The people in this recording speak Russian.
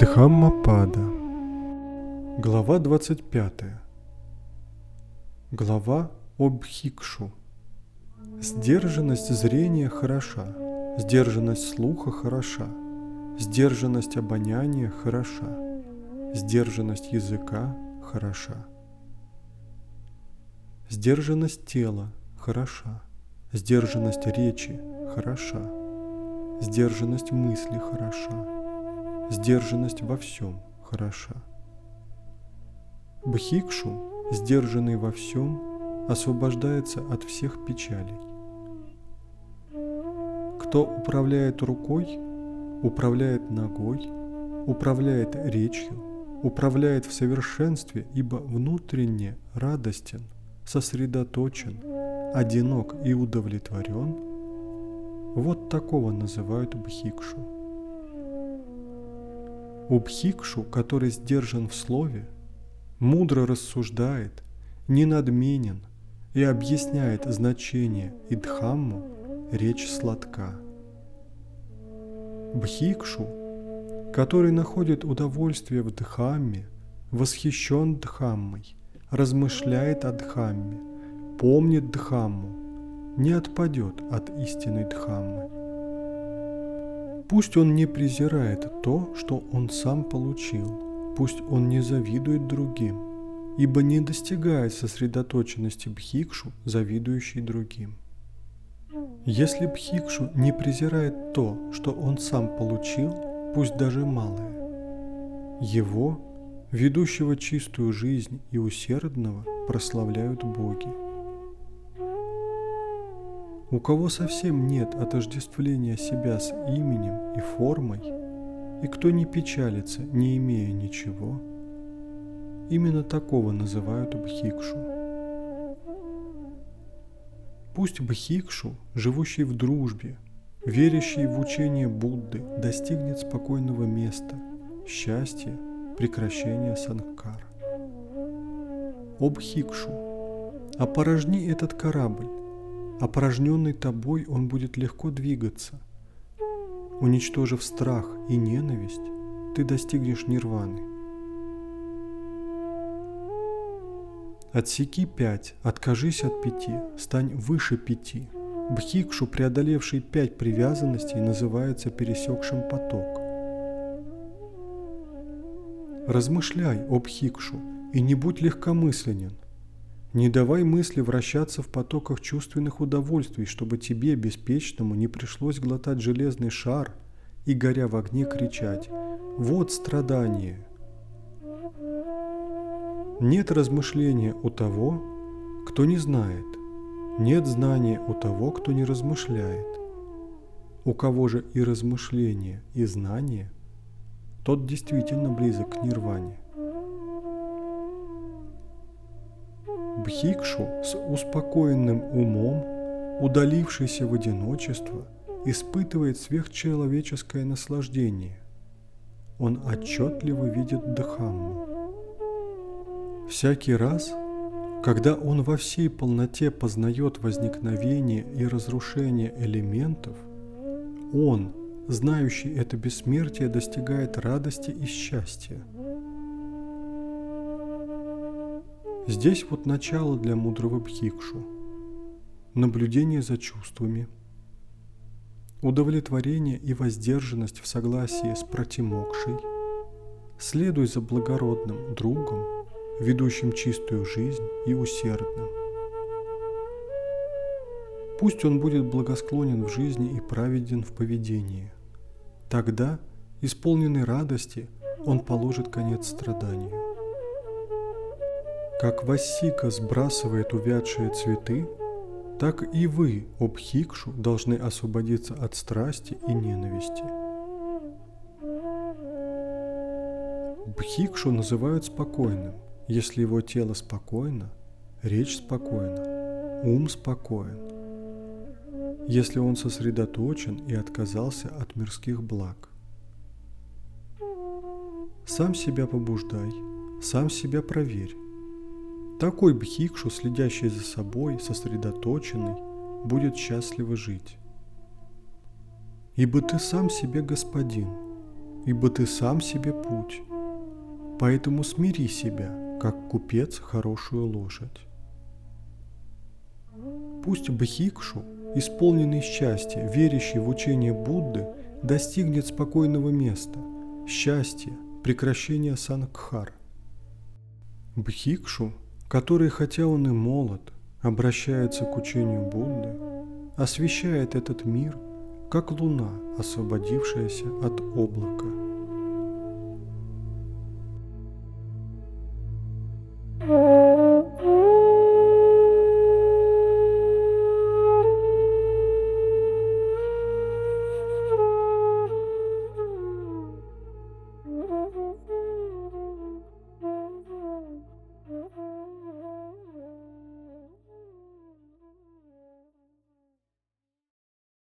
Дхаммапада. Глава 25 Глава об Хикшу Сдержанность зрения хороша, сдержанность слуха хороша, сдержанность обоняния хороша, сдержанность языка хороша. Сдержанность тела хороша, сдержанность речи хороша, сдержанность мысли хороша, Сдержанность во всем хороша. Бхикшу, сдержанный во всем, освобождается от всех печалей. Кто управляет рукой, управляет ногой, управляет речью, управляет в совершенстве, ибо внутренне радостен, сосредоточен, одинок и удовлетворен, вот такого называют бхикшу. У Бхикшу, который сдержан в слове, мудро рассуждает, не надменен и объясняет значение и Дхамму, речь сладка. Бхикшу, который находит удовольствие в Дхамме, восхищен Дхаммой, размышляет о Дхамме, помнит Дхамму, не отпадет от истинной Дхаммы. Пусть он не презирает то, что он сам получил, пусть он не завидует другим, ибо не достигает сосредоточенности бхикшу, завидующий другим. Если бхикшу не презирает то, что он сам получил, пусть даже малое, его, ведущего чистую жизнь и усердного, прославляют боги. У кого совсем нет отождествления себя с именем и формой, и кто не печалится, не имея ничего, именно такого называют бхикшу. Пусть бхикшу, живущий в дружбе, верящий в учение Будды, достигнет спокойного места, счастья, прекращения санкар. О бхикшу, опорожни этот корабль, Опорожненный тобой он будет легко двигаться. Уничтожив страх и ненависть, ты достигнешь нирваны. Отсеки пять, откажись от пяти, стань выше пяти. Бхикшу, преодолевший пять привязанностей, называется пересекшим поток. Размышляй об Хикшу и не будь легкомысленен. Не давай мысли вращаться в потоках чувственных удовольствий, чтобы тебе, беспечному, не пришлось глотать железный шар и, горя в огне, кричать «Вот страдание!». Нет размышления у того, кто не знает. Нет знания у того, кто не размышляет. У кого же и размышление, и знание, тот действительно близок к нирване. Бхикшу с успокоенным умом, удалившийся в одиночество, испытывает сверхчеловеческое наслаждение. Он отчетливо видит Дхамму. Всякий раз, когда он во всей полноте познает возникновение и разрушение элементов, он, знающий это бессмертие, достигает радости и счастья – Здесь вот начало для мудрого бхикшу. Наблюдение за чувствами. Удовлетворение и воздержанность в согласии с протимокшей. Следуй за благородным другом, ведущим чистую жизнь и усердным. Пусть он будет благосклонен в жизни и праведен в поведении. Тогда, исполненный радости, он положит конец страданию. Как Васика сбрасывает увядшие цветы, так и вы, Обхикшу, должны освободиться от страсти и ненависти. Бхикшу называют спокойным, если его тело спокойно, речь спокойна, ум спокоен, если он сосредоточен и отказался от мирских благ. Сам себя побуждай, сам себя проверь, такой бхикшу, следящий за собой, сосредоточенный, будет счастливо жить. Ибо ты сам себе господин, ибо ты сам себе путь. Поэтому смири себя, как купец хорошую лошадь. Пусть Бхикшу, исполненный счастья, верящий в учение Будды, достигнет спокойного места, счастья, прекращения сангхар. Бхикшу, который, хотя он и молод, обращается к учению Будды, освещает этот мир, как луна, освободившаяся от облака –